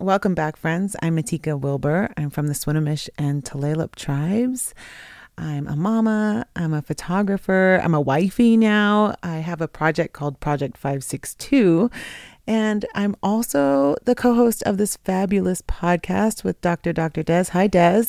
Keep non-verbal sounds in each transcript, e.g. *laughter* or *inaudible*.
Welcome back, friends. I'm Matika Wilbur. I'm from the Swinomish and Tulalip tribes. I'm a mama, I'm a photographer, I'm a wifey now. I have a project called Project 562, and I'm also the co host of this fabulous podcast with Dr. Dr. Des. Hi, Des.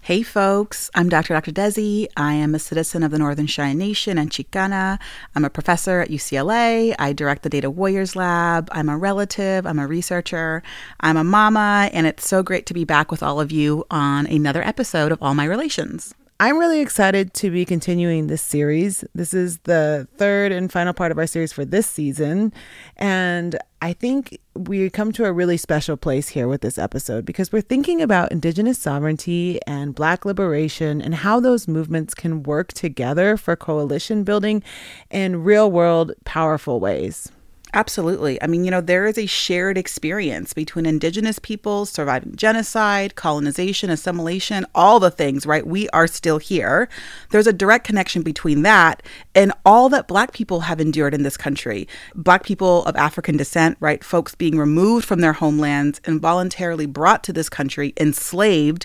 Hey, folks. I'm Dr. Dr. Desi. I am a citizen of the Northern Cheyenne Nation and Chicana. I'm a professor at UCLA. I direct the Data Warriors Lab. I'm a relative. I'm a researcher. I'm a mama. And it's so great to be back with all of you on another episode of All My Relations. I'm really excited to be continuing this series. This is the third and final part of our series for this season. And I think we come to a really special place here with this episode because we're thinking about Indigenous sovereignty and Black liberation and how those movements can work together for coalition building in real world, powerful ways. Absolutely. I mean, you know, there is a shared experience between indigenous peoples surviving genocide, colonization, assimilation, all the things, right? We are still here. There's a direct connection between that and all that Black people have endured in this country. Black people of African descent, right? Folks being removed from their homelands, involuntarily brought to this country, enslaved,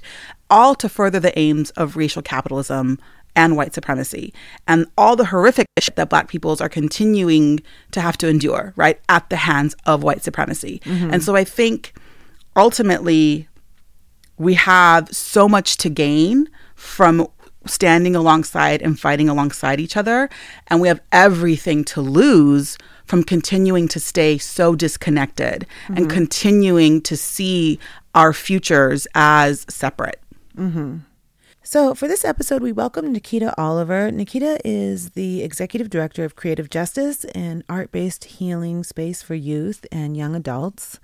all to further the aims of racial capitalism and white supremacy and all the horrific shit that black peoples are continuing to have to endure, right, at the hands of white supremacy. Mm-hmm. And so I think ultimately we have so much to gain from standing alongside and fighting alongside each other. And we have everything to lose from continuing to stay so disconnected mm-hmm. and continuing to see our futures as separate. Mm-hmm. So, for this episode, we welcome Nikkita Oliver. Nikkita is the executive director of Creative Justice, an art based healing space for youth and young adults.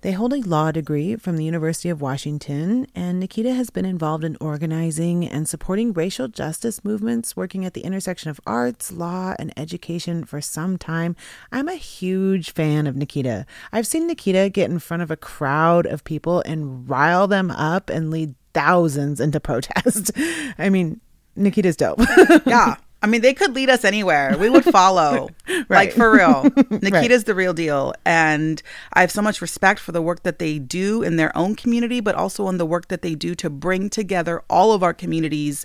They hold a law degree from the University of Washington, and Nikkita has been involved in organizing and supporting racial justice movements, working at the intersection of arts, law, and education for some time. I'm a huge fan of Nikkita. I've seen Nikkita get in front of a crowd of people and rile them up and lead thousands into *laughs* protest. I mean, Nikkita's dope. *laughs* yeah. I mean, they could lead us anywhere. We would follow. *laughs* right. Like for real. Nikkita's right. the real deal. And I have so much respect for the work that they do in their own community, but also in the work that they do to bring together all of our communities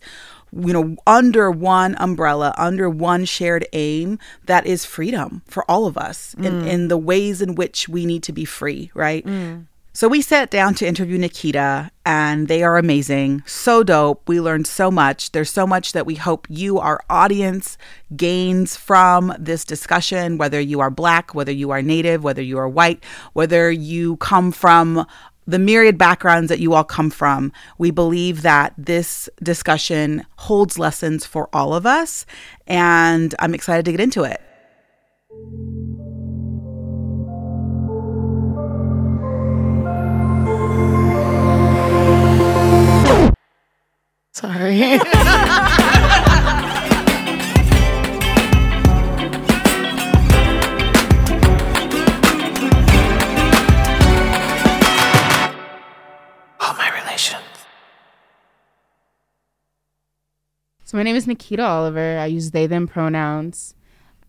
you know, under one umbrella, under one shared aim that is freedom for all of us mm. in, in the ways in which we need to be free, right? Mm. So we sat down to interview Nikkita, and they are amazing. So dope. We learned so much. There's so much that we hope you, our audience, gains from this discussion, whether you are Black, whether you are Native, whether you are white, whether you come from the myriad backgrounds that you all come from. We believe that this discussion holds lessons for all of us, and I'm excited to get into it. Sorry. *laughs* All my relations. So my name is Nikkita Oliver. I use they them pronouns,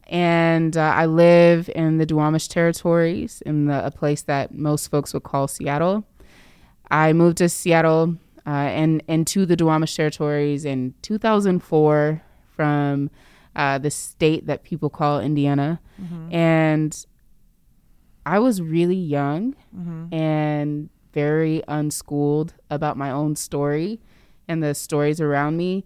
and uh, I live in the Duwamish territories in the, a place that most folks would call Seattle. I moved to Seattle uh, and and to the Duwamish territories in 2004 from uh, the state that people call Indiana, mm-hmm. and I was really young mm-hmm. and very unschooled about my own story and the stories around me.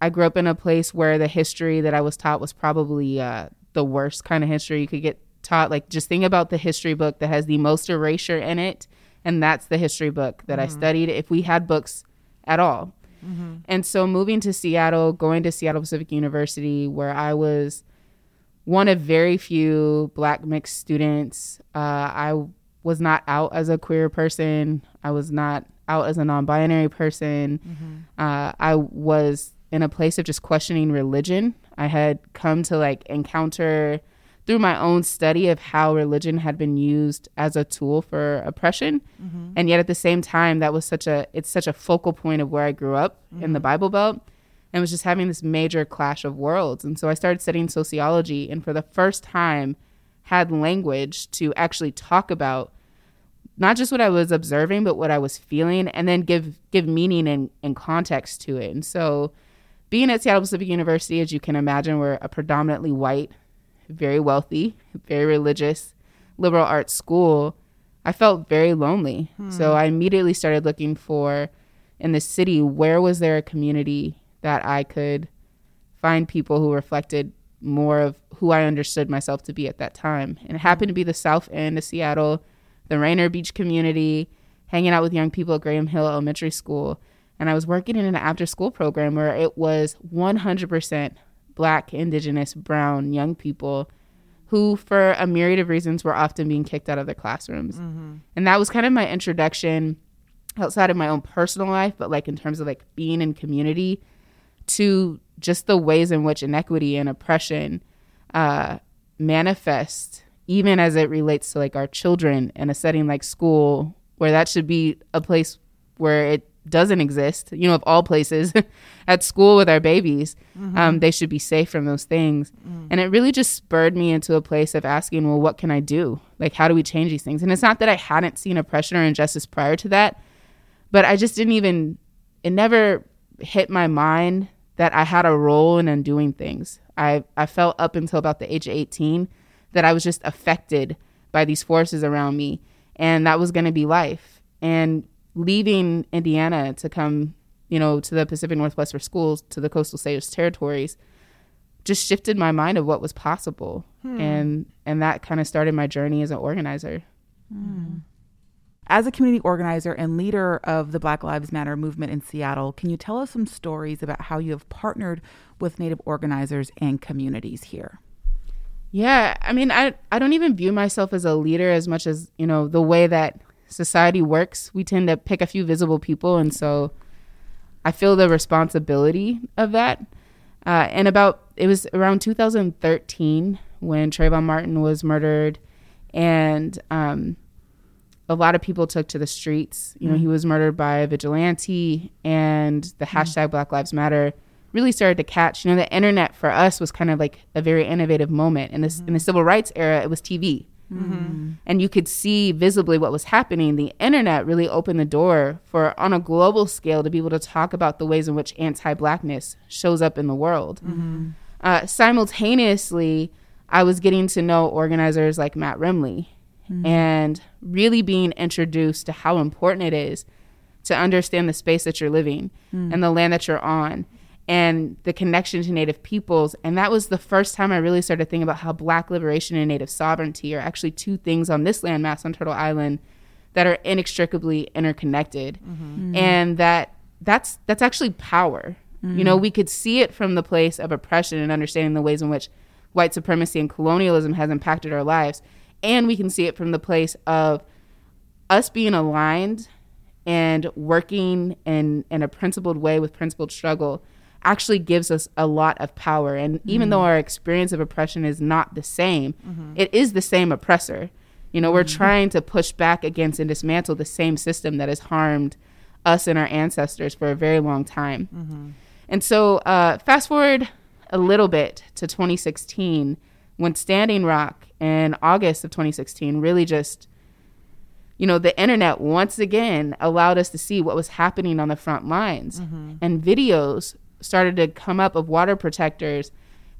I grew up in a place where the history that I was taught was probably uh, the worst kind of history you could get taught. Like, just think about the history book that has the most erasure in it and that's the history book that mm-hmm. I studied if we had books at all. Mm-hmm. And so moving to Seattle, going to Seattle Pacific University, where I was one of very few black mixed students, uh, I was not out as a queer person. I was not out as a non binary person. Mm-hmm. Uh, I was in a place of just questioning religion. I had come to like encounter through my own study of how religion had been used as a tool for oppression mm-hmm. and yet at the same time that was such a it's such a focal point of where i grew up mm-hmm. in the mm-hmm. bible belt and was just having this major clash of worlds and so i started studying sociology and for the first time had language to actually talk about not just what I was observing, but what I was feeling, and then give give meaning and, and context to it. And so, being at Seattle Pacific University, as you can imagine, we're a predominantly white, very wealthy, very religious, liberal arts school. I felt very lonely. Hmm. So I immediately started looking for in the city where was there a community that I could find people who reflected more of who I understood myself to be at that time. And it happened to be the South End of Seattle the Rainier Beach community, hanging out with young people at Graham Hill Elementary School. And I was working in an after school program where it was 100% black, indigenous, brown young people who, for a myriad of reasons, were often being kicked out of their classrooms. Mm-hmm. And that was kind of my introduction outside of my own personal life, but like in terms of like being in community to just the ways in which inequity and oppression uh, manifest even as it relates to like our children in a setting like school where that should be a place where it doesn't exist you know of all places *laughs* at school with our babies mm-hmm. um, they should be safe from those things mm. and it really just spurred me into a place of asking well what can i do like how do we change these things and it's not that i hadn't seen oppression or injustice prior to that but i just didn't even it never hit my mind that i had a role in undoing things i i felt up until about the age of 18 that I was just affected by these forces around me. And that was going to be life. And leaving Indiana to come, you know, to the Pacific Northwest for schools, to the coastal states territories, just shifted my mind of what was possible. Hmm. And and that kind of started my journey as an organizer. Hmm. As a community organizer and leader of the Black Lives Matter movement in Seattle, can you tell us some stories about how you have partnered with Native organizers and communities here? Yeah, I mean, I I don't even view myself as a leader as much as you know the way that society works. We tend to pick a few visible people, and so I feel the responsibility of that. Uh, and about it was around 2013 when Trayvon Martin was murdered, and um, a lot of people took to the streets. You know, mm-hmm. he was murdered by a vigilante, and the mm-hmm. hashtag Black Lives Matter really started to catch. You know, the internet for us was kind of like a very innovative moment. In this mm-hmm. in the civil rights era, it was TV. Mm-hmm. And you could see visibly what was happening. The internet really opened the door for, on a global scale, to be able to talk about the ways in which anti blackness shows up in the world. Mm-hmm. Uh, simultaneously, I was getting to know organizers like Matt Remle mm-hmm. and really being introduced to how important it is to understand the space that you're living mm. and the land that you're on and the connection to Native peoples. And that was the first time I really started thinking about how Black liberation and Native sovereignty are actually two things on this landmass on Turtle Island that are inextricably interconnected, mm-hmm. and that that's that's actually power. Mm-hmm. You know, we could see it from the place of oppression and understanding the ways in which white supremacy and colonialism has impacted our lives, and we can see it from the place of us being aligned and working in in a principled way with principled struggle actually gives us a lot of power. And even mm-hmm. though our experience of oppression is not the same, mm-hmm. it is the same oppressor. You know, we're mm-hmm. trying to push back against and dismantle the same system that has harmed us and our ancestors for a very long time. Mm-hmm. And so, uh, fast forward a little bit to 2016, when Standing Rock in August of 2016 really just you know, the internet once again allowed us to see what was happening on the front lines. Mm-hmm. And videos started to come up of water protectors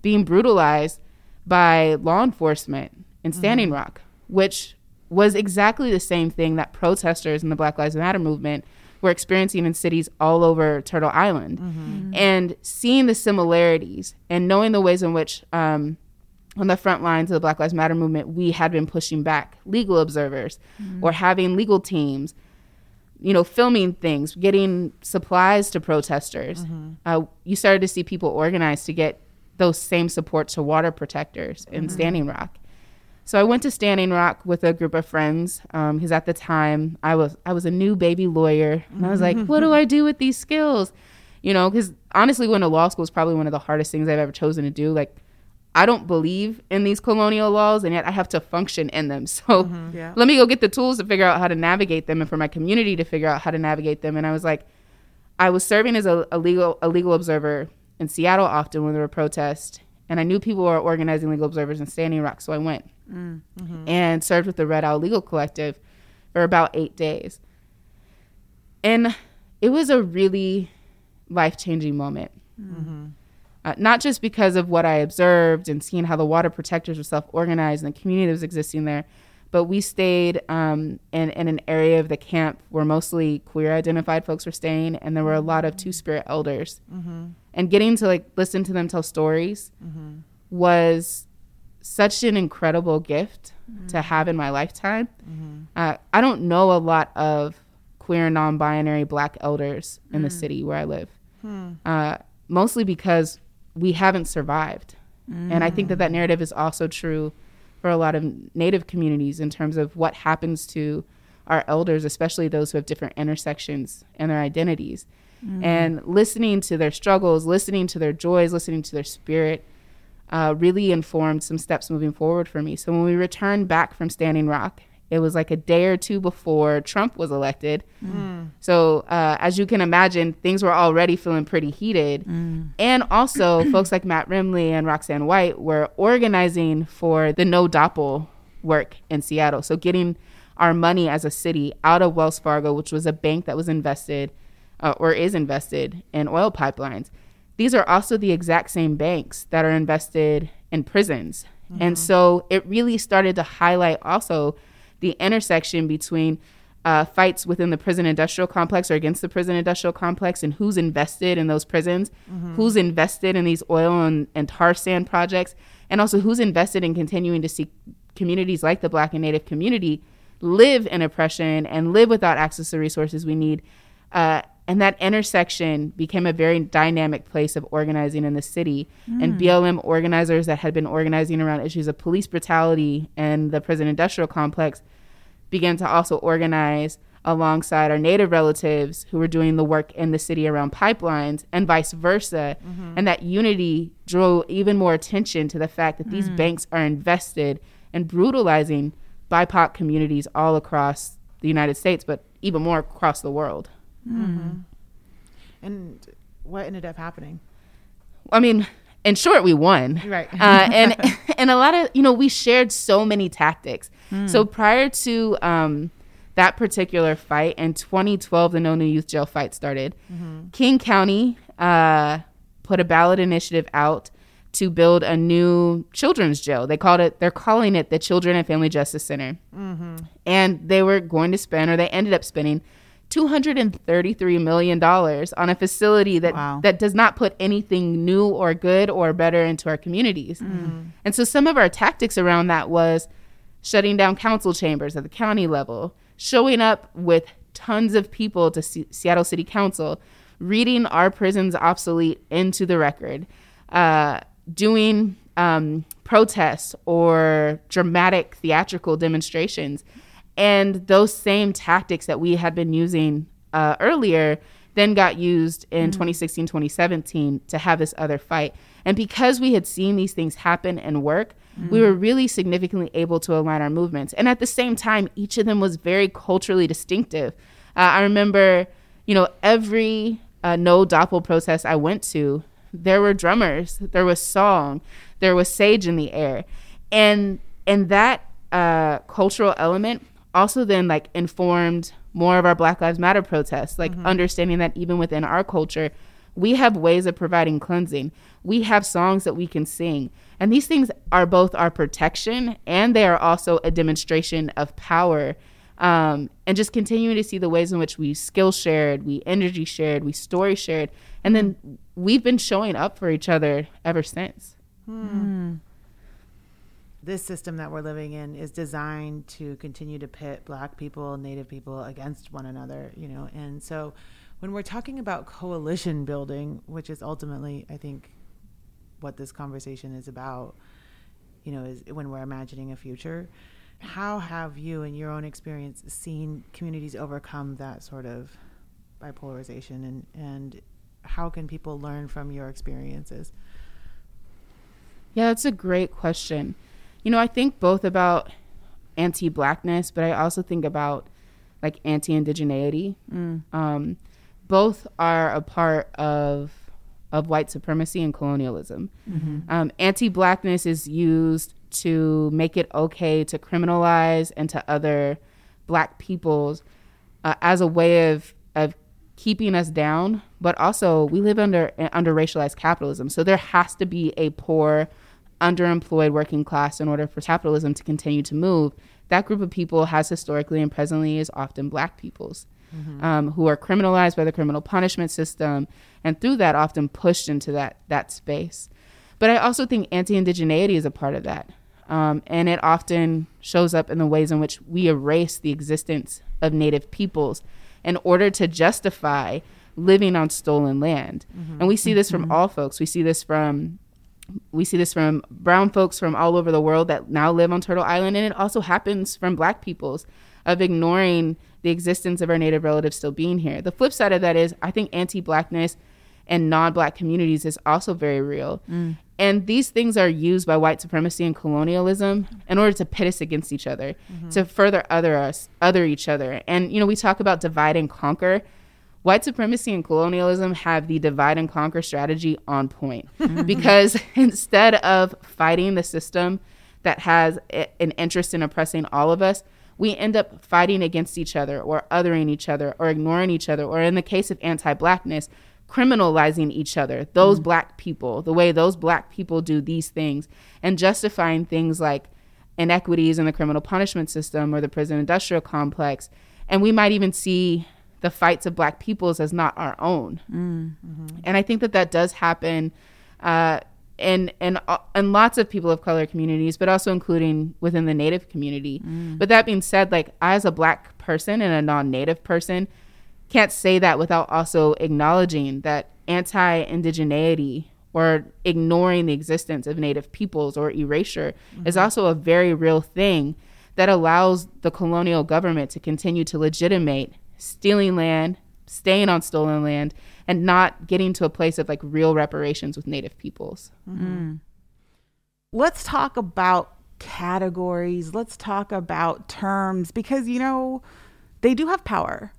being brutalized by law enforcement in Standing mm-hmm. Rock, which was exactly the same thing that protesters in the Black Lives Matter movement were experiencing in cities all over Turtle Island. Mm-hmm. And seeing the similarities and knowing the ways in which, um, on the front lines of the Black Lives Matter movement, we had been pushing back legal observers mm-hmm. or having legal teams you know, filming things, getting supplies to protesters. Mm-hmm. Uh, you started to see people organize to get those same support to water protectors in mm-hmm. Standing Rock. So I went to Standing Rock with a group of friends because um, at the time I was I was a new baby lawyer and I was like, what do I do with these skills? You know, because honestly, going to law school is probably one of the hardest things I've ever chosen to do. Like I don't believe in these colonial laws, and yet I have to function in them. *laughs* So mm-hmm, yeah. let me go get the tools to figure out how to navigate them, and for my community to figure out how to navigate them. And I was like, I was serving as a, a legal a legal observer in Seattle often when there were protests, and I knew people were organizing legal observers in Standing Rock, so I went mm-hmm. and served with the Red Owl Legal Collective for about eight days. And it was a really life changing moment. Mm-hmm. Uh, not just because of what I observed and seeing how the water protectors were self organized and the community that was existing there, but we stayed um, in, in an area of the camp where mostly queer identified folks were staying, and there were a lot of Two Spirit elders. Mm-hmm. And getting to like listen to them tell stories mm-hmm. was such an incredible gift mm-hmm. to have in my lifetime. Mm-hmm. Uh, I don't know a lot of queer, non binary black elders in the mm. city where I live, hmm. uh, mostly because we haven't survived. And I think that that mm. narrative is also true for a lot of Native communities in terms of what happens to our elders, especially those who have different intersections and their identities. Mm. And listening to their struggles, listening to their joys, listening to their spirit uh, really informed some steps moving forward for me. So when we returned back from Standing Rock it was like a day or two before Trump was elected. Mm. So, uh, as you can imagine, things were already feeling pretty heated. Mm. And also, *clears throat* folks like Matt Remle and Roxanne White were organizing for the No DAPL work in Seattle. So, getting our money as a city out of Wells Fargo, which was a bank that was invested uh, or is invested in oil pipelines. These are also the exact same banks that are invested in prisons. Mm-hmm. And so it really started to highlight also the intersection between uh, fights within the prison industrial complex or against the prison industrial complex and who's invested in those prisons, mm-hmm. who's invested in these oil and, and tar sand projects, and also who's invested in continuing to see communities like the Black and Native community live in oppression and live without access to resources we need. Uh, and that intersection became a very dynamic place of organizing in the city. Mm. And BLM organizers that had been organizing around issues of police brutality and the prison industrial complex began to also organize alongside our native relatives who were doing the work in the city around pipelines and vice versa. Mm-hmm. And that unity drew even more attention to the fact that these mm. banks are invested in brutalizing BIPOC communities all across the United States, but even more across the world. Mm-hmm. And what ended up happening? I mean, in short, we won. Right. uh, and *laughs* and a lot of you know we shared so many tactics. Mm. So prior to um, that particular fight in 2012, the No New Youth Jail fight started. Mm-hmm. King County uh, put a ballot initiative out to build a new children's jail. They called it. They're calling it the Children and Family Justice Center. Mm-hmm. And they were going to spend, or they ended up spending $233 million on a facility that, wow. that does not put anything new or good or better into our communities. Mm. And so some of our tactics around that was shutting down council chambers at the county level, showing up with tons of people to C- Seattle City Council, reading our prisons obsolete into the record, uh, doing um, protests or dramatic theatrical demonstrations and those same tactics that we had been using uh, earlier then got used in mm. 2016, 2017 to have this other fight. And because we had seen these things happen and work, mm. we were really significantly able to align our movements. And at the same time, each of them was very culturally distinctive. Uh, I remember, you know, every uh, No DAPL protest I went to, there were drummers, there was song, there was sage in the air, and and that uh, cultural element also then like informed more of our Black Lives Matter protests, like mm-hmm. understanding that even within our culture, we have ways of providing cleansing. We have songs that we can sing. And these things are both our protection and they are also a demonstration of power. Um, and just continuing to see the ways in which we skill shared, we energy shared, we story shared. And then we've been showing up for each other ever since. Mm this system that we're living in is designed to continue to pit black people native people against one another you know? And so when we're talking about coalition building which is ultimately i think what this conversation is about you know is when we're imagining a future how have you in your own experience seen communities overcome that sort of bipolarization? And and how can people learn from your experiences? Yeah that's a great question you know, I think both about anti blackness, but I also think about like anti indigeneity. Mm. Um, both are a part of of white supremacy and colonialism. Mm-hmm. Um, anti blackness is used to make it okay to criminalize and to other black peoples uh, as a way of of keeping us down, but also we live under under racialized capitalism. So there has to be a poor, underemployed working class in order for capitalism to continue to move. That group of people has historically and presently is often black peoples. Mm-hmm. Um, who are criminalized by the criminal punishment system, and through that, often pushed into that that space. But I also think anti-indigeneity is a part of that, um, and it often shows up in the ways in which we erase the existence of Native peoples in order to justify living on stolen land. Mm-hmm. And we see this from mm-hmm. all folks. We see this from we see this from brown folks from all over the world that now live on Turtle Island, and it also happens from black peoples of ignoring the existence of our native relatives still being here. The flip side of that is I think anti-blackness and non-black communities is also very real. Mm. And these things are used by white supremacy and colonialism in order to pit us against each other, mm-hmm. to further other us, other each other. And you know, we talk about divide and conquer. White supremacy and colonialism have the divide and conquer strategy on point *laughs* because instead of fighting the system that has an interest in oppressing all of us, we end up fighting against each other or othering each other or ignoring each other, or in the case of anti blackness, criminalizing each other, those mm. black people, the way those black people do these things, and justifying things like inequities in the criminal punishment system or the prison industrial complex. And we might even see the fights of black peoples as not our own. Mm. Mm-hmm. And I think that that does happen. Uh, and and uh, and lots of people of color communities, but also including within the Native community. Mm. But that being said, like I, as a Black person and a non-Native person, can't say that without also acknowledging that anti-indigeneity or ignoring the existence of native peoples or erasure mm-hmm. is also a very real thing that allows the colonial government to continue to legitimate stealing land, staying on stolen land, and not getting to a place of like real reparations with native peoples. Mm-hmm. Let's talk about categories. Let's talk about terms because, you know, they do have power.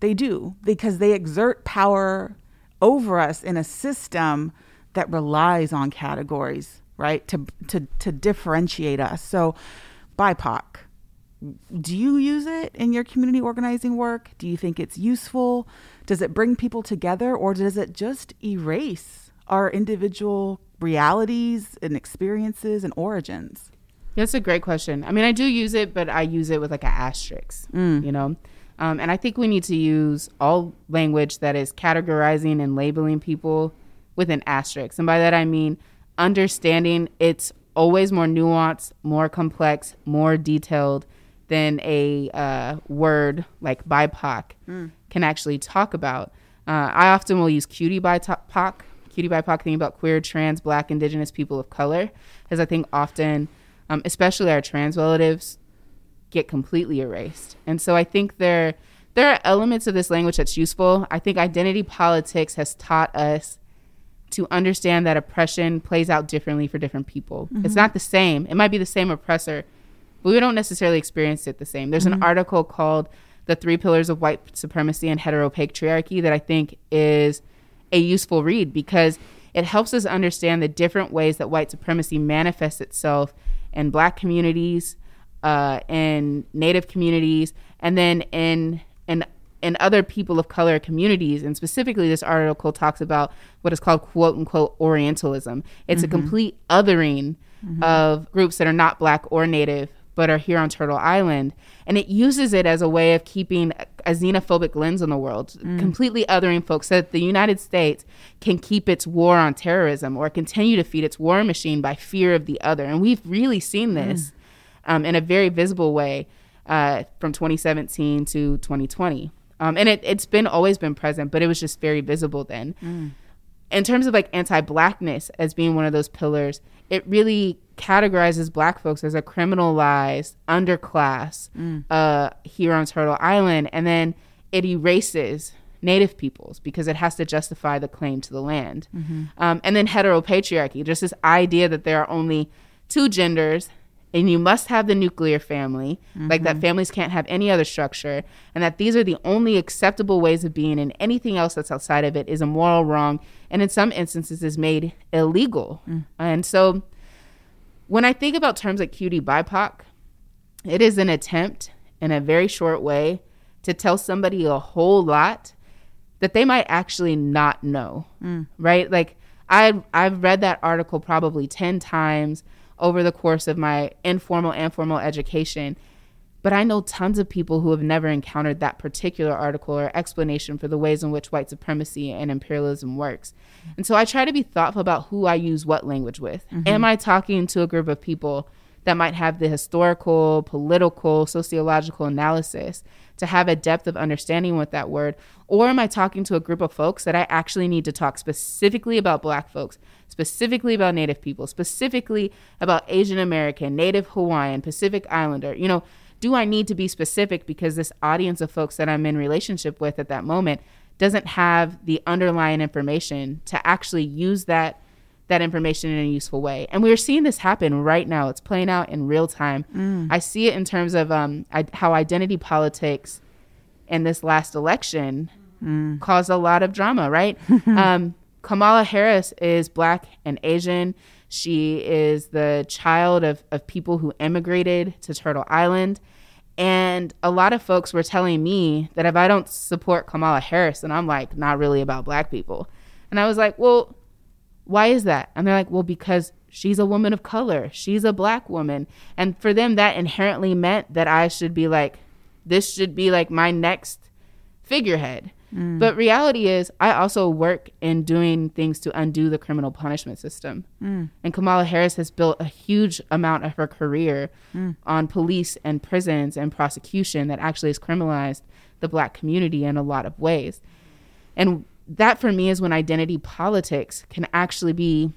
They do because they exert power over us in a system that relies on categories, right? To to to differentiate us. So BIPOC. Do you use it in your community organizing work? Do you think it's useful? Does it bring people together or does it just erase our individual realities and experiences and origins? That's a great question. I mean, I do use it, but I use it with like an asterisk, mm. you know? Um, and I think we need to use all language that is categorizing and labeling people with an asterisk. And by that, I mean understanding it's always more nuanced, more complex, more detailed than a uh, word like BIPOC mm. can actually talk about. Uh, I often will use cutie BIPOC, cutie BIPOC, thinking about queer, trans, black, indigenous people of color, because I think often, um, especially our trans relatives, get completely erased. And so I think there there are elements of this language that's useful. I think identity politics has taught us to understand that oppression plays out differently for different people. Mm-hmm. It's not the same. It might be the same oppressor, but we don't necessarily experience it the same. There's mm-hmm. an article called The Three Pillars of White Supremacy and Heteropatriarchy that I think is a useful read because it helps us understand the different ways that white supremacy manifests itself in black communities, uh, in Native communities, and then in in in other people of color communities. And specifically, this article talks about what is called quote unquote Orientalism. It's mm-hmm. a complete othering mm-hmm. of groups that are not Black or Native but are here on Turtle Island. And it uses it as a way of keeping a xenophobic lens on the world, mm. completely othering folks so that the United States can keep its war on terrorism or continue to feed its war machine by fear of the other. And we've really seen this. Mm um, in a very visible way uh, from 2017 to 2020. Um, and it, it's been always been present, but it was just very visible then. Mm. In terms of like anti blackness as being one of those pillars, it really categorizes black folks as a criminalized underclass mm. uh, here on Turtle Island. And then it erases native peoples because it has to justify the claim to the land. Mm-hmm. Um, and then heteropatriarchy, just this idea that there are only two genders and you must have the nuclear family, mm-hmm. like that mm-hmm. families can't have any other structure, and that these are the only acceptable ways of being, and anything else that's outside of it is a moral wrong, and in some instances is made illegal. Mm. And so, when I think about terms like cutie BIPOC, it is an attempt in a very short way to tell somebody a whole lot that they might actually not know. Mm. Right? Like I I've read that article probably 10 times over the course of my informal and formal education. But I know tons of people who have never encountered that particular article or explanation for the ways in which white supremacy and imperialism works. And so I try to be thoughtful about who I use what language with. Mm-hmm. Am I talking to a group of people that might have the historical, political, sociological analysis to have a depth of understanding with that word? Or am I talking to a group of folks that I actually need to talk specifically about Black folks, specifically about Native people, specifically about Asian American, Native Hawaiian, Pacific Islander? You know, do I need to be specific because this audience of folks that I'm in relationship with at that moment doesn't have the underlying information to actually use that that information in a useful way. And we're seeing this happen right now. It's playing out in real time. Mm. I see it in terms of um, I, how identity politics in this last election mm. caused a lot of drama, right? *laughs* um, Kamala Harris is black and Asian. She is the child of, of people who immigrated to Turtle Island. And a lot of folks were telling me that if I don't support Kamala Harris, then I'm like not really about black people. And I was like, well, why is that? And they're like, well, because she's a woman of color. She's a black woman. And for them, that inherently meant that I should be like, this should be like my next figurehead. Mm. But reality is, I also work in doing things to undo the criminal punishment system. Mm. And Kamala Harris has built a huge amount of her career mm. on police and prisons and prosecution that actually has criminalized the black community in a lot of ways. And that for me is when identity politics can actually be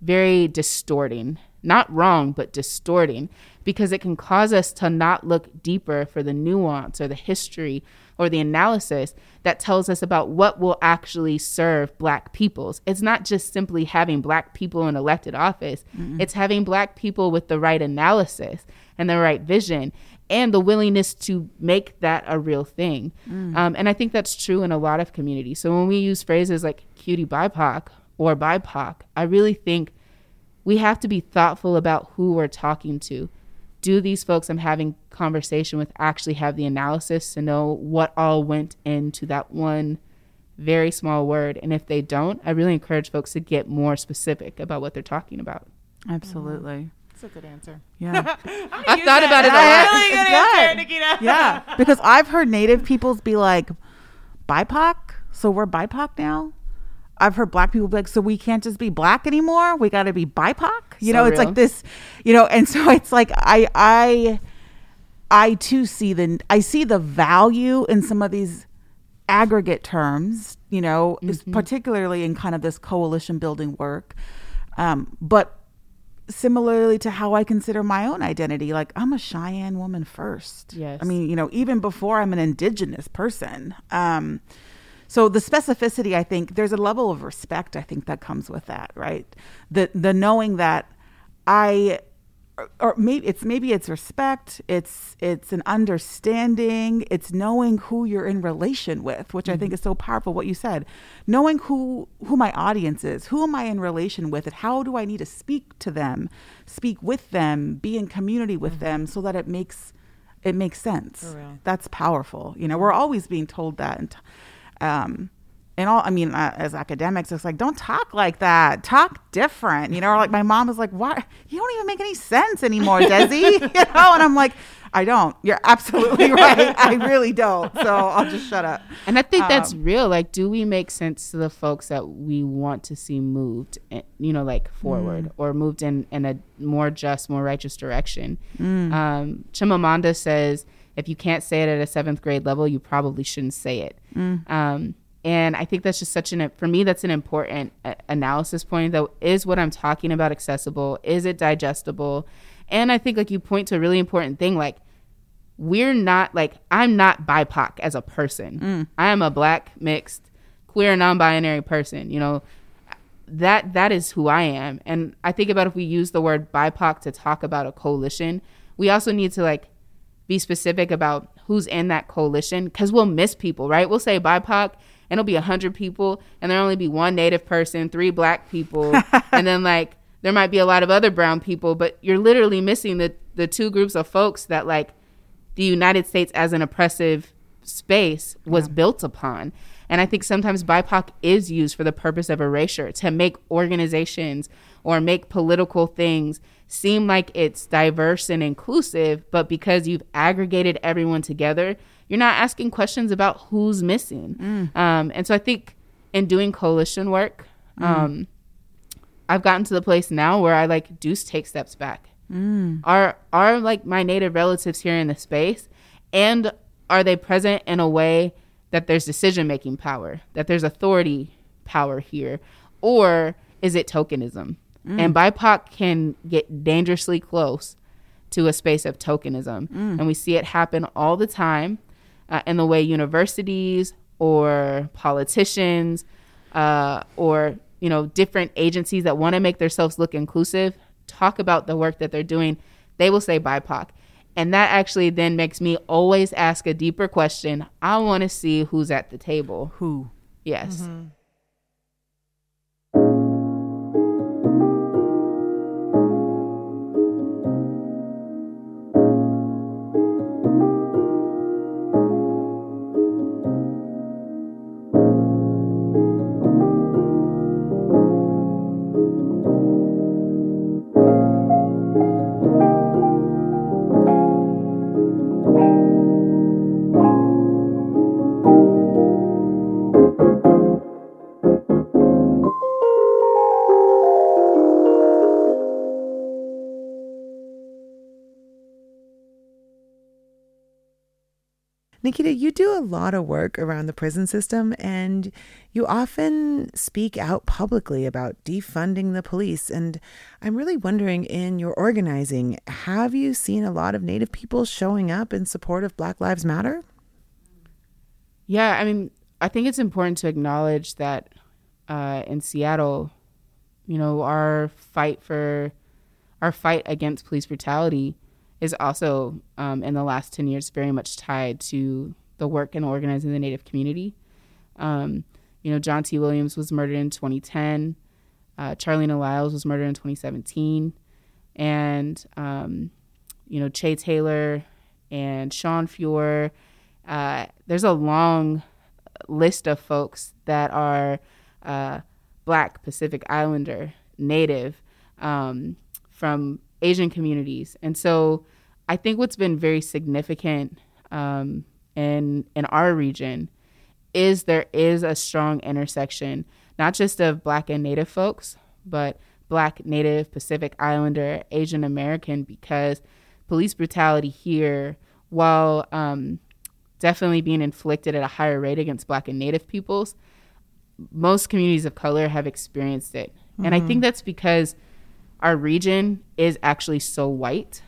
very distorting. Not wrong, but distorting because it can cause us to not look deeper for the nuance or the history or the analysis that tells us about what will actually serve black peoples. It's not just simply having black people in elected office, mm it's having black people with the right analysis and the right vision and the willingness to make that a real thing. Mm. Um, and I think that's true in a lot of communities. So when we use phrases like cutie BIPOC or BIPOC, I really think we have to be thoughtful about who we're talking to do these folks I'm having conversation with actually have the analysis to know what all went into that one very small word? And if they don't, I really encourage folks to get more specific about what they're talking about. Absolutely. That's a good answer. Yeah. *laughs* I thought about it a lot. Really good answer, Nikkita. yeah. *laughs* Because I've heard native peoples be like, BIPOC? So we're BIPOC now? I've heard black people be like, so we can't just be black anymore. We got to be BIPOC. You so know, it's real. like this, you know, and *laughs* so it's like I, I, I too see the, I see the value in some of these aggregate terms, you know, mm-hmm. particularly in kind of this coalition building work. Um, but similarly to how I consider my own identity, like I'm a Cheyenne woman first. Yes. I mean, you know, even before I'm an indigenous person. Um, so the specificity, I think, there's a level of respect I think that comes with that, right? The the knowing that I or maybe it's maybe it's respect it's it's an understanding it's knowing who you're in relation with which mm-hmm. i think mm-hmm. is so powerful what you said knowing who who my audience is who am i in relation with and how do i need to speak to them speak with them be in community with mm-hmm. them so that it makes it makes sense that's powerful you know we're always being told that and um, and all, I mean, uh, as academics, it's like, don't talk like that. Talk different. You know, or like my mom was like, why You don't even make any sense anymore, *laughs* Desi." *laughs* you know, and I'm like, I don't. You're absolutely *laughs* right. I really don't. So I'll just shut up. And I think um, that's real. Like, do we make sense to the folks that we want to see moved, eh, you know, like forward mm. or moved in, in a more just, more righteous direction? Mm. Um, Chimamanda says, if you can't say it at a seventh grade level, you probably shouldn't say it. Mm. Um, and I think that's just such an, for me, that's an important uh, analysis point though. Is what I'm talking about accessible? Is it digestible? And I think like you point to a really important thing, like we're not like, I'm not BIPOC as a person. Mm. I am a black, mixed, queer, non-binary person, you know, that that is who I am. And I think about if we use the word BIPOC to talk about a coalition, we also need to like be specific about who's in that coalition because we'll miss people, right? We'll say BIPOC and it'll be 100 people and there'll only be one native person, three black people, *laughs* and then like there might be a lot of other brown people, but you're literally missing the, the two groups of folks that like the United States as an oppressive space was yeah. built upon. And I think sometimes BIPOC is used for the purpose of erasure to make organizations or make political things seem like it's diverse and inclusive, but because you've aggregated everyone together, you're not asking questions about who's missing. Mm. Um, and so I think in doing coalition work, mm. um, I've gotten to the place now where I like do take steps back. Mm. Are are like my native relatives here in the space, and are they present in a way that there's decision making power, that there's authority power here, or is it tokenism? Mm. And BIPOC can get dangerously close to a space of tokenism, mm. and we see it happen all the time uh, in the way universities or politicians uh, or you know different agencies that want to make themselves look inclusive talk about the work that they're doing. They will say bipoc. And that actually then makes me always ask a deeper question. I want to see who's at the table. Who? Yes. Mm-hmm. Nikkita, you do a lot of work around the prison system and you often speak out publicly about defunding the police. And I'm really wondering in your organizing, have you seen a lot of Native people showing up in support of Black Lives Matter? Yeah, I mean, I think it's important to acknowledge that uh, in Seattle, you know, our fight for our fight against police brutality is also um, in the last 10 years very much tied to the work and organizing the Native community. Um, you know, John T. Williams was murdered in 2010. Uh, Charleena Lyles was murdered in 2017. And, um, you know, Che Taylor and Shaun Fuhr. Uh, there's a long list of folks that are uh, Black, Pacific Islander, Native, um, from Asian communities. And so I think what's been very significant um, in in our region is there is a strong intersection, not just of Black and Native folks, but Black, Native, Pacific Islander, Asian American, because police brutality here, while um, definitely being inflicted at a higher rate against Black and Native peoples, most communities of color have experienced it. Mm-hmm. And I think mm-hmm. that's because our region is actually so white.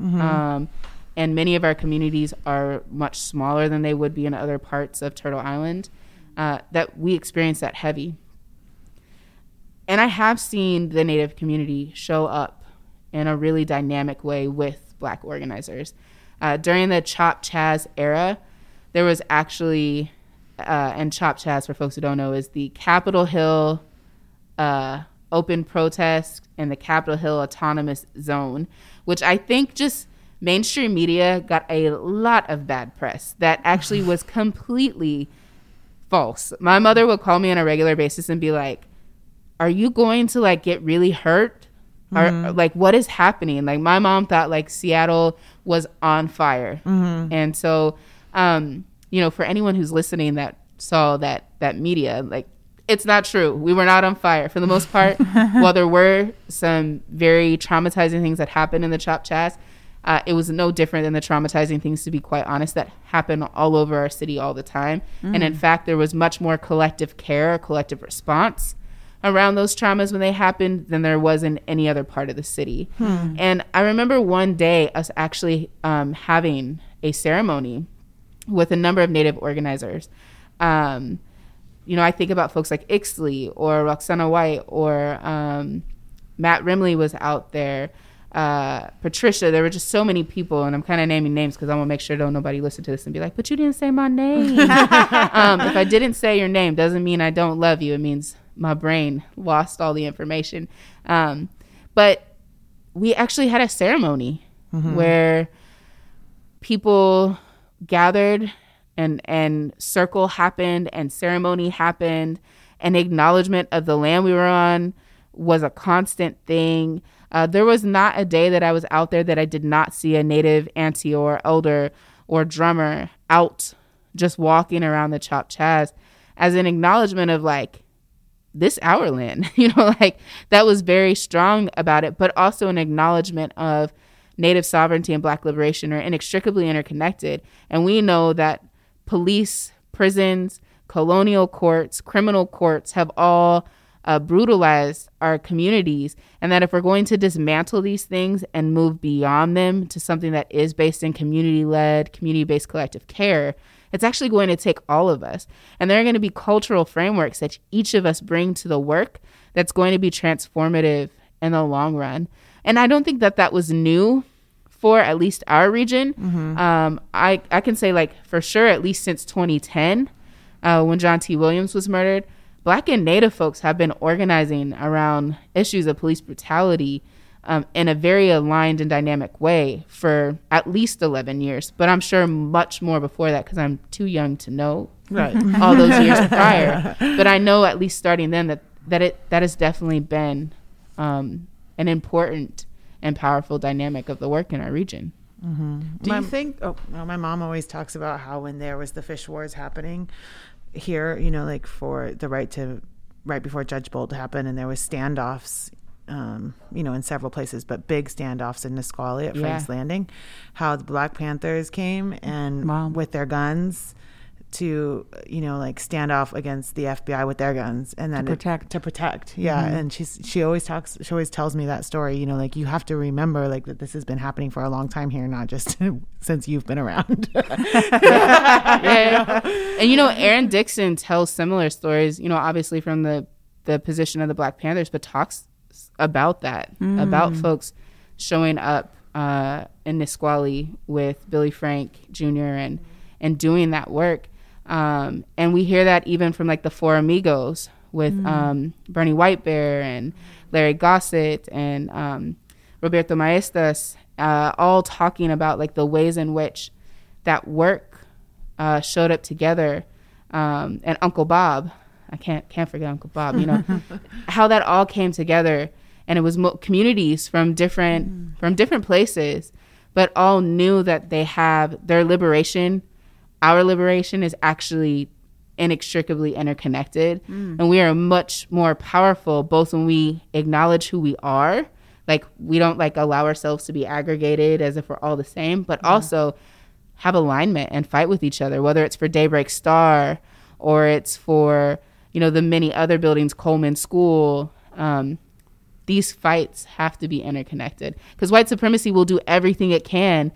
Mm-hmm. Um, and many of our communities are much smaller than they would be in other parts of Turtle Island, uh, that we experience that heavy. And I have seen the Native community show up in a really dynamic way with Black organizers. Uh, during the Chop Chaz era, there was actually, uh, and Chop Chaz, for folks who don't know, is the Capitol Hill uh, open protest in the Capitol Hill Autonomous Zone, which I think just mainstream media got a lot of bad press that actually *sighs* was completely false. My mother would call me on a regular basis and be like, "Are you going to like get really hurt? Mm-hmm. Or like what is happening?" Like my mom thought like Seattle was on fire. Mm-hmm. And so um, you know, for anyone who's listening that saw that that media, like it's not true. We were not on fire for the most part. *laughs* While there were some very traumatizing things that happened in the Chop Chaz, uh, it was no different than the traumatizing things, to be quite honest, that happen all over our city all the time. Mm. And in fact, there was much more collective care, collective response around those traumas when they happened than there was in any other part of the city. Hmm. And I remember one day us actually um, having a ceremony with a number of Native organizers. Um, you know, I think about folks like Ixley or Roxana White or um, Matt Remle was out there. Uh, Patricia, there were just so many people, and I'm kind of naming names because I want to make sure don't nobody listen to this and be like, "But you didn't say my name." *laughs* um, if I didn't say your name, doesn't mean I don't love you. It means my brain lost all the information. Um, but we actually had a ceremony mm-hmm. where people gathered and and circle happened and ceremony happened and acknowledgement of the land we were on was a constant thing. Uh, there was not a day that I was out there that I did not see a native auntie or elder or drummer out just walking around the Chop Chaz as an acknowledgement of like this our land *laughs* you know like that was very strong about it but also an acknowledgement of native sovereignty and black liberation are inextricably interconnected and we know that police prisons colonial courts criminal courts have all uh, brutalized our communities and that if we're going to dismantle these things and move beyond them to something that is based in community led community based collective care it's actually going to take all of us. And there are going to be cultural frameworks that each of us bring to the work that's going to be transformative in the long run. And I don't think that that was new for at least our region. Mm-hmm. Um, I, I can say, like, for sure, at least since 2010, uh, when John T. Williams was murdered, Black and Native folks have been organizing around issues of police brutality um, in a very aligned and dynamic way for at least 11 years, but I'm sure much more before that because I'm too young to know right. *laughs* all those years *laughs* prior. But I know at least starting then that, that it that has definitely been um, an important and powerful dynamic of the work in our region. Mm-hmm. Do my, you think? Oh, well, my mom always talks about how when there was the fish wars happening here, you know, like for the right to right before Judge Boldt happened, and there was standoffs um, you know, in several places, but big standoffs in Nisqually at yeah. Frank's Landing, how the Black Panthers came and Mom. with their guns to you know like stand off against the FBI with their guns and then to protect it, to protect yeah mm-hmm. and she's she always talks she always tells me that story you know like you have to remember like that this has been happening for a long time here not just *laughs* since you've been around yeah, *laughs* yeah. and you know Aaron Dixon tells similar stories you know obviously from the the position of the Black Panthers but talks about that, mm. about folks showing up uh, in Nisqually with Billy Frank Jr. and and doing that work. Um, and we hear that even from like the Four Amigos with mm. um, Bernie Whitebear and Larry Gossett and um, Roberto Maestas, uh, all talking about like the ways in which that work uh, showed up together. Um, and Uncle Bob, I can't can't forget Uncle Bob. You know *laughs* how that all came together, and it was mo- communities from different mm. from different places, but all knew that they have their liberation. Our liberation is actually inextricably interconnected, mm. and we are much more powerful both when we acknowledge who we are, like we don't like allow ourselves to be aggregated as if we're all the same, but mm. also have alignment and fight with each other, whether it's for Daybreak Star or it's for you know, the many other buildings, Colman School, um, these fights have to be interconnected because white supremacy will do everything it can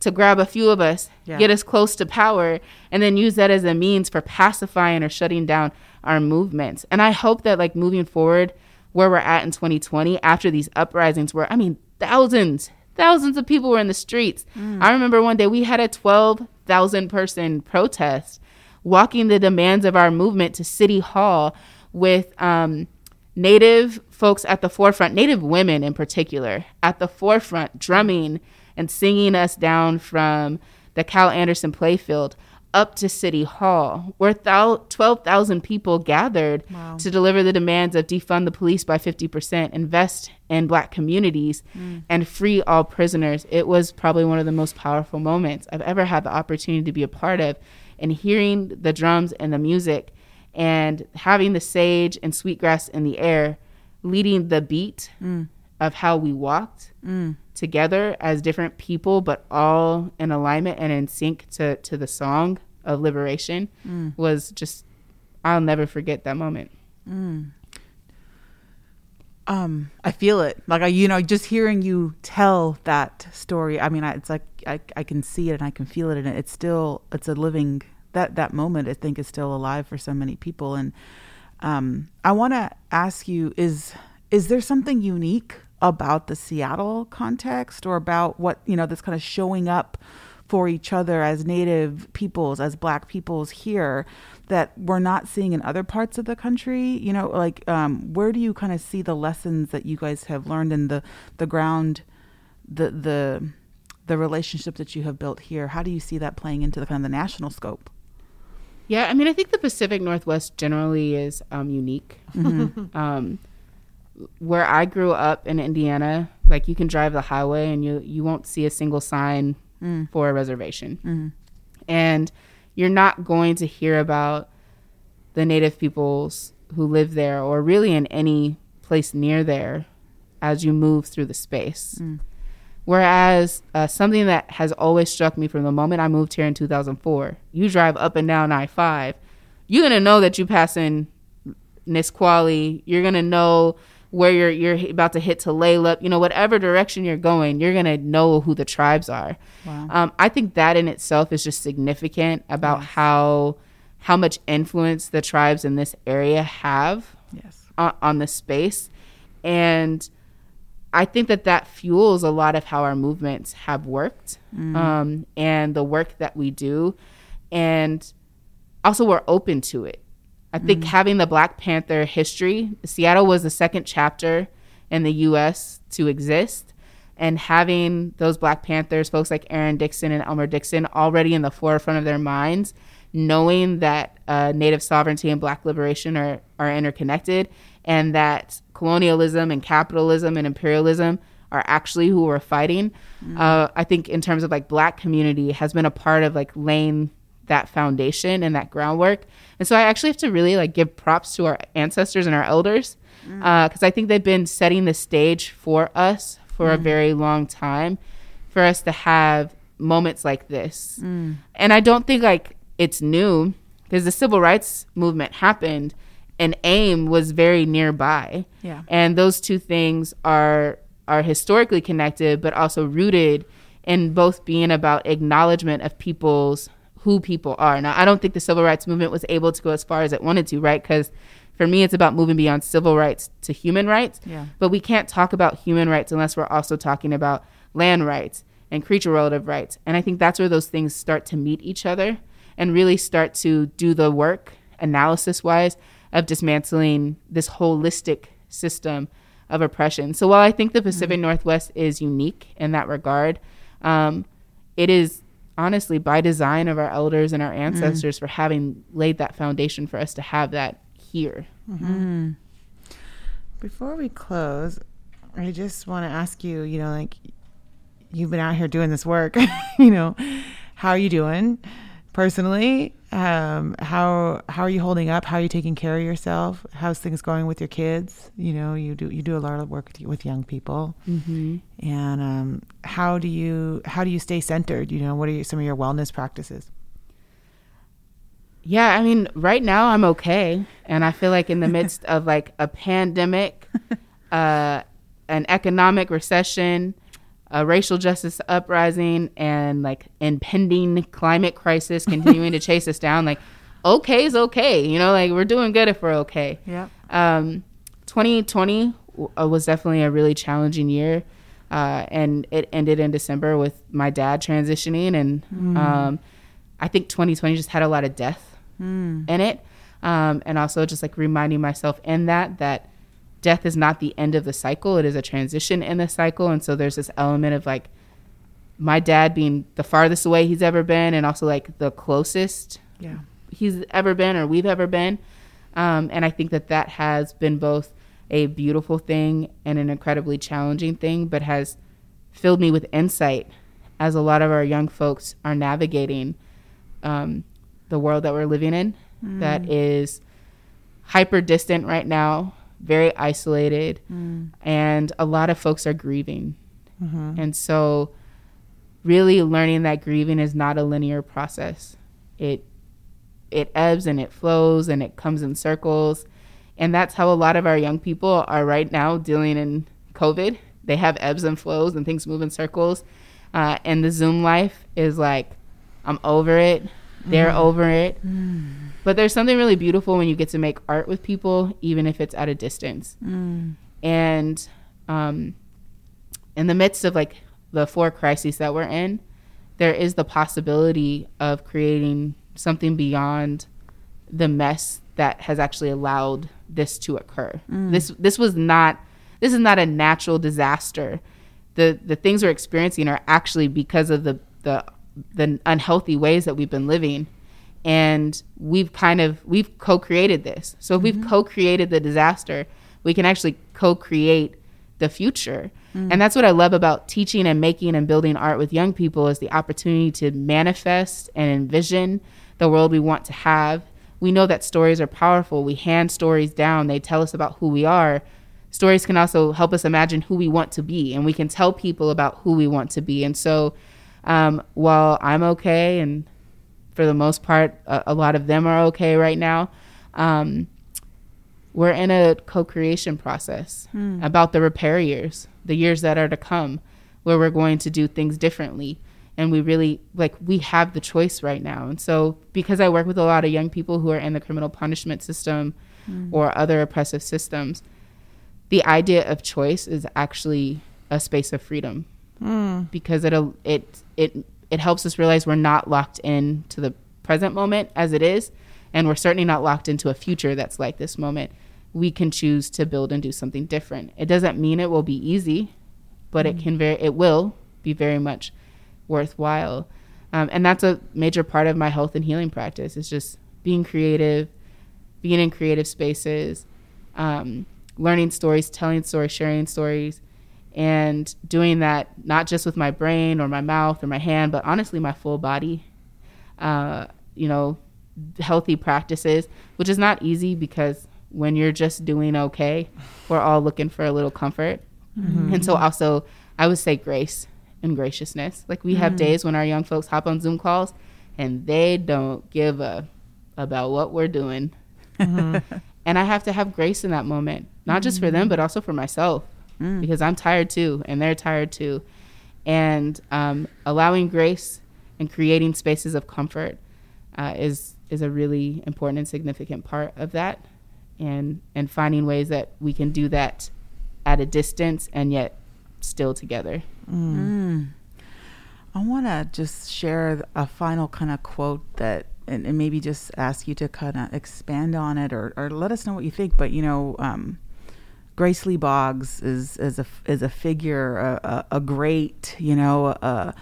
to grab a few of us, yeah. get us close to power, and then use that as a means for pacifying or shutting down our movements. And I hope that, like, moving forward, where we're at in 2020, after these uprisings, where I mean, thousands, thousands of people were in the streets. Mm. I remember one day we had a 12,000 person protest walking the demands of our movement to City Hall with um, Native folks at the forefront, Native women in particular, at the forefront, drumming and singing us down from the Cal Anderson playfield up to City Hall, where 12,000 people gathered wow. to deliver the demands of defund the police by 50%, invest in black communities, mm. and free all prisoners. It was probably one of the most powerful moments I've ever had the opportunity to be a part of and hearing the drums and the music and having the sage and sweetgrass in the air leading the beat mm. of how we walked mm. Together as different people but all in alignment and in sync to, to the song of liberation mm. was just i'll never forget that moment mm. um i feel it like I, you know just hearing you tell that story i mean it's like I, I can see it and I can feel it and it's still it's a living that that moment I think is still alive for so many people and um, I want to ask you is is there something unique about the Seattle context or about what you know this kind of showing up for each other as native peoples as black peoples here that we're not seeing in other parts of the country you know like um, where do you kind of see the lessons that you guys have learned in the the ground the the the relationship that you have built here, how do you see that playing into the kind of the national scope? Yeah, I mean, I think the Pacific Northwest generally is um, unique. *laughs* um, where I grew up in Indiana, like you can drive the highway and you you won't see a single sign mm. for a reservation, mm-hmm. and you're not going to hear about the native peoples who live there or really in any place near there as you move through the space. Mm. Whereas uh, something that has always struck me from the moment I moved here in 2004, you drive up and down I 5, you're going to know that you passing Nisqually. You're going to know where you're, you're about to hit Tulalip. You know, whatever direction you're going, you're going to know who the tribes are. Wow. Um, I think that in itself is just significant about how how much influence the tribes in this area have Yes. on, on the space and i think that that fuels a lot of how our movements have worked um, and the work that we do and also we're open to it i think having the black panther history seattle was the second chapter in the us to exist and having those black panthers folks like aaron dixon and elmer dixon already in the forefront of their minds knowing that uh, native sovereignty and black liberation are, are interconnected and that colonialism and capitalism and imperialism are actually who we're fighting. Uh, i think in terms of like black community has been a part of like laying that foundation and that groundwork. And so i actually have to really like give props to our ancestors and our elders mm. uh, because i think they've been setting the stage for us for a mm. very long time for us to have moments like this. Mm. And i don't think like it's new because the civil rights movement happened and aim was very nearby. Yeah. and those two things are are historically connected but also rooted in both being about acknowledgement of people's who people are. Now i don't think the civil rights movement was able to go as far as it wanted to right? Because for me it's about moving beyond civil rights to human rights. Yeah. but we can't talk about human rights unless we're also talking about land rights and creature relative rights. And i think that's where those things start to meet each other and really start to do the work analysis wise of dismantling this holistic system of oppression. So while I think the Pacific Northwest is unique in that regard, um, it is honestly by design of our elders and our mm. ancestors for having laid that foundation for us to have that here. Mm-hmm. Mm-hmm. Before we close, I just want to ask you, you know, like you've been out here doing this work, *laughs* you know, how are you doing personally? Um, how how are you holding up? How are you taking care of yourself? How's things going with your kids? You know, you do you do a lot of work with, young people, Mm-hmm. and um, how do you how do you stay centered? You know, what are your, some of your wellness practices? Yeah, I mean, right now I'm okay, and I feel like in the *laughs* midst of like a pandemic, uh, an economic recession, a racial justice uprising, and like impending climate crisis continuing to *laughs* chase us down, like okay is okay. You know, like we're doing good if we're okay. Yeah. Um, 2020 w- uh, was definitely a really challenging year, uh, and it ended in December with my dad transitioning, and um, I think 2020 just had a lot of death in it, um, and also just like reminding myself in that that death is not the end of the cycle; it is a transition in the cycle, and so there's this element of like my dad being the farthest away he's ever been, and also like the closest Yeah. he's ever been or we've ever been. Um, and I think that that has been both a beautiful thing and an incredibly challenging thing, but has filled me with insight as a lot of our young folks are navigating um, the world that we're living in that is hyper distant right now, very isolated, mm. and a lot of folks are grieving. Mm-hmm. And so, really learning that grieving is not a linear process. It it ebbs and it flows and it comes in circles. And that's how a lot of our young people are right now dealing in COVID. They have ebbs and flows and things move in circles. Uh, and the Zoom life is like, I'm over it. They're mm-hmm. over it. Mm. But there's something really beautiful when you get to make art with people, even if it's at a distance. And um, in the midst of like the four crises that we're in, there is the possibility of creating something beyond the mess that has actually allowed this to occur. This this was not this is not a natural disaster. the the things we're experiencing are actually because of the the the unhealthy ways that we've been living and we've kind of we've co-created this. So if we've co-created the disaster we can actually co-create the future. And that's what i love about teaching and making and building art with young people is the opportunity to manifest and envision the world we want to have. We know that stories are powerful. We hand stories down. They tell us about who we are. Stories can also help us imagine who we want to be and we can tell people about who we want to be. And so um, while i'm okay and for the most part a, a lot of them are okay right now. Um, we're in a co-creation process hmm. about the repair years the years that are to come where we're going to do things differently. And we really like we have the choice right now. And so because i work with a lot of young people who are in the criminal punishment system hmm. or other oppressive systems the idea of choice is actually a space of freedom. Hmm. Because it it it it helps us realize we're not locked in to the present moment as it is and we're certainly not locked into a future that's like this moment. We can choose to build and do something different. It doesn't mean it will be easy but it can very it will be very much worthwhile. Um, and that's a major part of my health and healing practice is just being creative being in creative spaces um, learning stories telling stories sharing stories and doing that not just with my brain or my mouth or my hand but honestly my full body uh, you know healthy practices which is not easy because when you're just doing okay we're all looking for a little comfort. Mm-hmm. And so also i would say grace and graciousness. Like we have mm-hmm. days when our young folks hop on zoom calls and they don't give a about what we're doing. Mm-hmm. *laughs* And i have to have grace in that moment not just for them but also for myself because i'm tired too and they're tired too. And um, allowing grace and creating spaces of comfort uh, is is a really important and significant part of that. And and finding ways that we can do that at a distance and yet still together. I want to just share a final kind of quote that, and, and maybe just ask you to kind of expand on it or, or let us know what you think. But you know, um, Grace Lee Boggs is is a is a figure, a, a, a great, you know, a,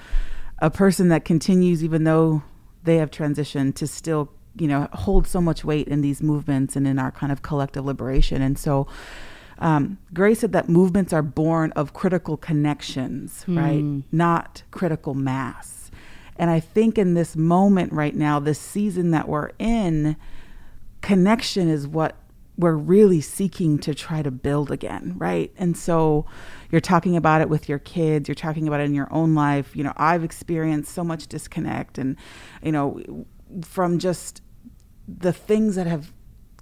a person that continues even though they have transitioned to still, you know, hold so much weight in these movements and in our kind of collective liberation. And so, um, Grace said that movements are born of critical connections, right? Not critical mass. And I think in this moment right now, this season that we're in, connection is what we're really seeking to try to build again, right? And so you're talking about it with your kids, you're talking about it in your own life. You know, I've experienced so much disconnect and, you know, from just the things that have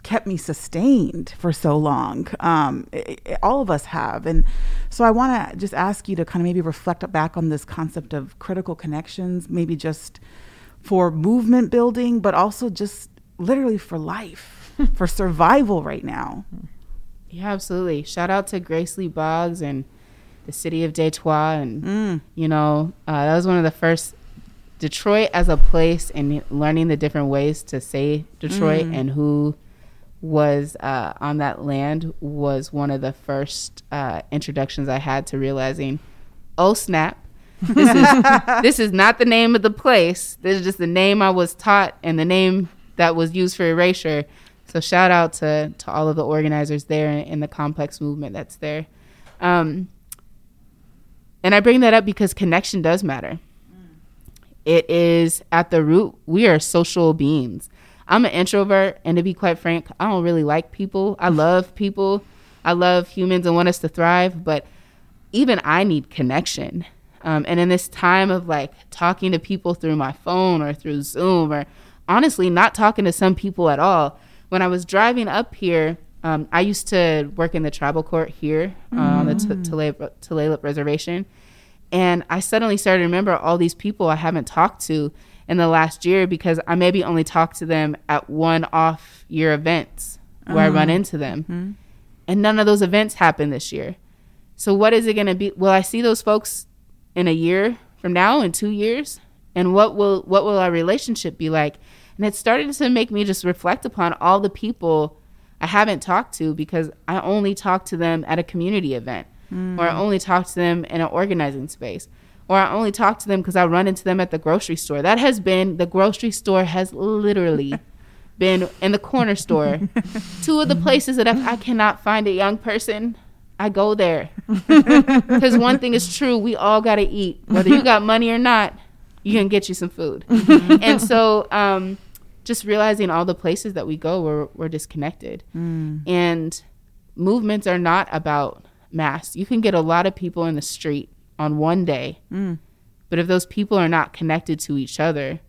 kept me sustained for so long. Um, i i all of us have. And so I want to just ask you to kind of maybe reflect back on this concept of critical connections, maybe just for movement building, but also just literally for life, *laughs* for survival right now. Yeah, absolutely. Shout out to Grace Lee Boggs and the city of Detroit. And, you know, uh, that was one of the first, Detroit as a place and learning the different ways to say Detroit and who was uh, on that land was one of the first uh, introductions I had to realizing, oh, snap. This is, *laughs* this is not the name of the place. This is just the name I was taught and the name that was used for erasure. So shout out to to all of the organizers there in, in the complex movement that's there. Um, and I bring that up because connection does matter. It is at the root. We are social beings. I'm an introvert, and to be quite frank, I don't really like people. I *laughs* love people. I love humans and want us to thrive, but even I need connection. Um, and in this time of like talking to people through my phone or through Zoom, or honestly not talking to some people at all, when I was driving up here, um, I used to work in the tribal court here uh, on the T- Tulalip Reservation. And I suddenly started to remember all these people I haven't talked to in the last year because I maybe only talked to them at one off year events where I run into them. And none of those events happened this year. So what is it going to be? Will I see those folks in a year from now, in two years? And what will what will our relationship be like? And it started to make me just reflect upon all the people I haven't talked to because I only talk to them at a community event. mm. or I only talk to them in an organizing space, or I only talk to them because I run into them at the grocery store. That has been the grocery store has literally *laughs* been in the corner store. Two of the *laughs* places that I, I cannot find a young person, I go there. *laughs* Because one thing is true, we all got to eat. Whether you got money or not, you can get you some food. and so um, just realizing all the places that we go, we're, we're disconnected. Mm. And movements are not about mass. You can get a lot of people in the street on one day. Mm. But if those people are not connected to each other,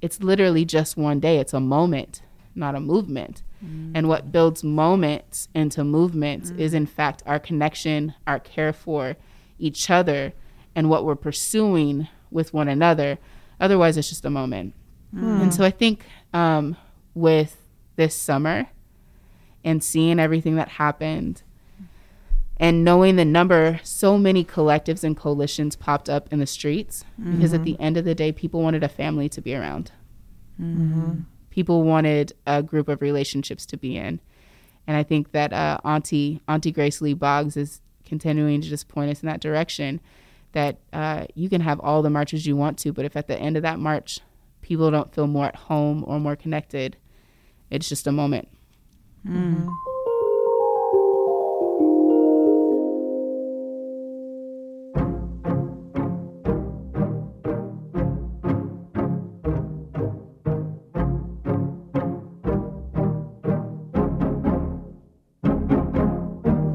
it's literally just one day. It's a moment not a movement. Mm. And what builds moments into movements mm. is, in fact, our connection, our care for each other, and what we're pursuing with one another. Otherwise, it's just a moment. Mm. And so I think um, with this summer and seeing everything that happened and knowing the number so many collectives and coalitions popped up in the streets mm-hmm. because at mm-hmm. the end of the day people wanted a family to be around mm-hmm people wanted a group of relationships to be in. And I think that uh, Auntie Auntie Grace Lee Boggs is continuing to just point us in that direction. That uh, you can have all the marches you want to, but if at the end of that march people don't feel more at home or more connected, it's just a moment. Mm-hmm.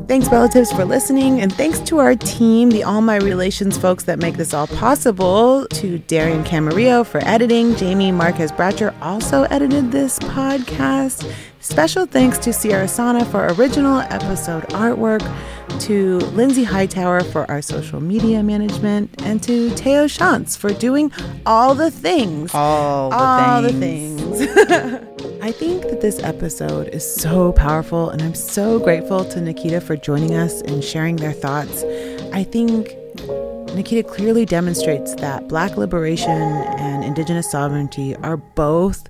Thanks, relatives, for listening. And thanks to our team, the All My Relations folks that make this all possible, to Darrien Camarillo for editing. Jamie Marquez Bratcher also edited this podcast. Special thanks to Ciara Sana for original episode artwork, to Lindsey Hightower for our social media management, and to Teo Shantz for doing all the things. All the all things. the things. *laughs* I think that this episode is so powerful, and I'm so grateful to Nikkita for joining us and sharing their thoughts. I think Nikkita clearly demonstrates that Black liberation and Indigenous sovereignty are both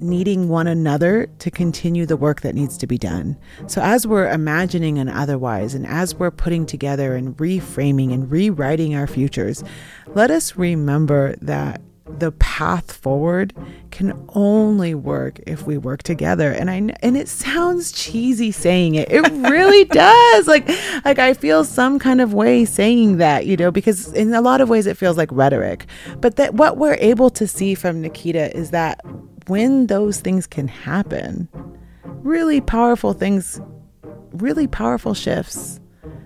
needing one another to continue the work that needs to be done. So, as we're imagining and otherwise, and as we're putting together and reframing and rewriting our futures, let us remember that the path forward can only work if we work together. And i and it sounds cheesy saying it. It *laughs* really does. Like like i feel some kind of way saying that you know because in a lot of ways it feels like rhetoric. But that what we're able to see from nikkita is that when those things can happen really powerful things really powerful shifts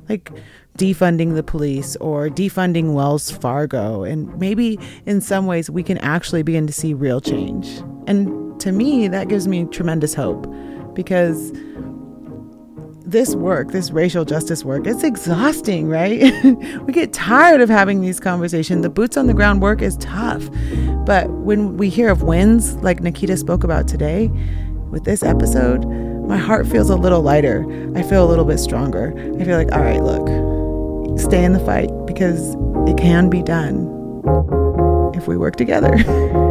like defunding the police or defunding Wells Fargo. And maybe in some ways we can actually begin to see real change. And to me, that gives me tremendous hope because this work, this racial justice work, it's exhausting, right? *laughs* we get tired of having these conversations. The boots on the ground work is tough. But when we hear of wins like Nikkita spoke about today with this episode, my heart feels a little lighter. I feel a little bit stronger. I feel like, all right, look, stay in the fight because it can be done if we work together. *laughs*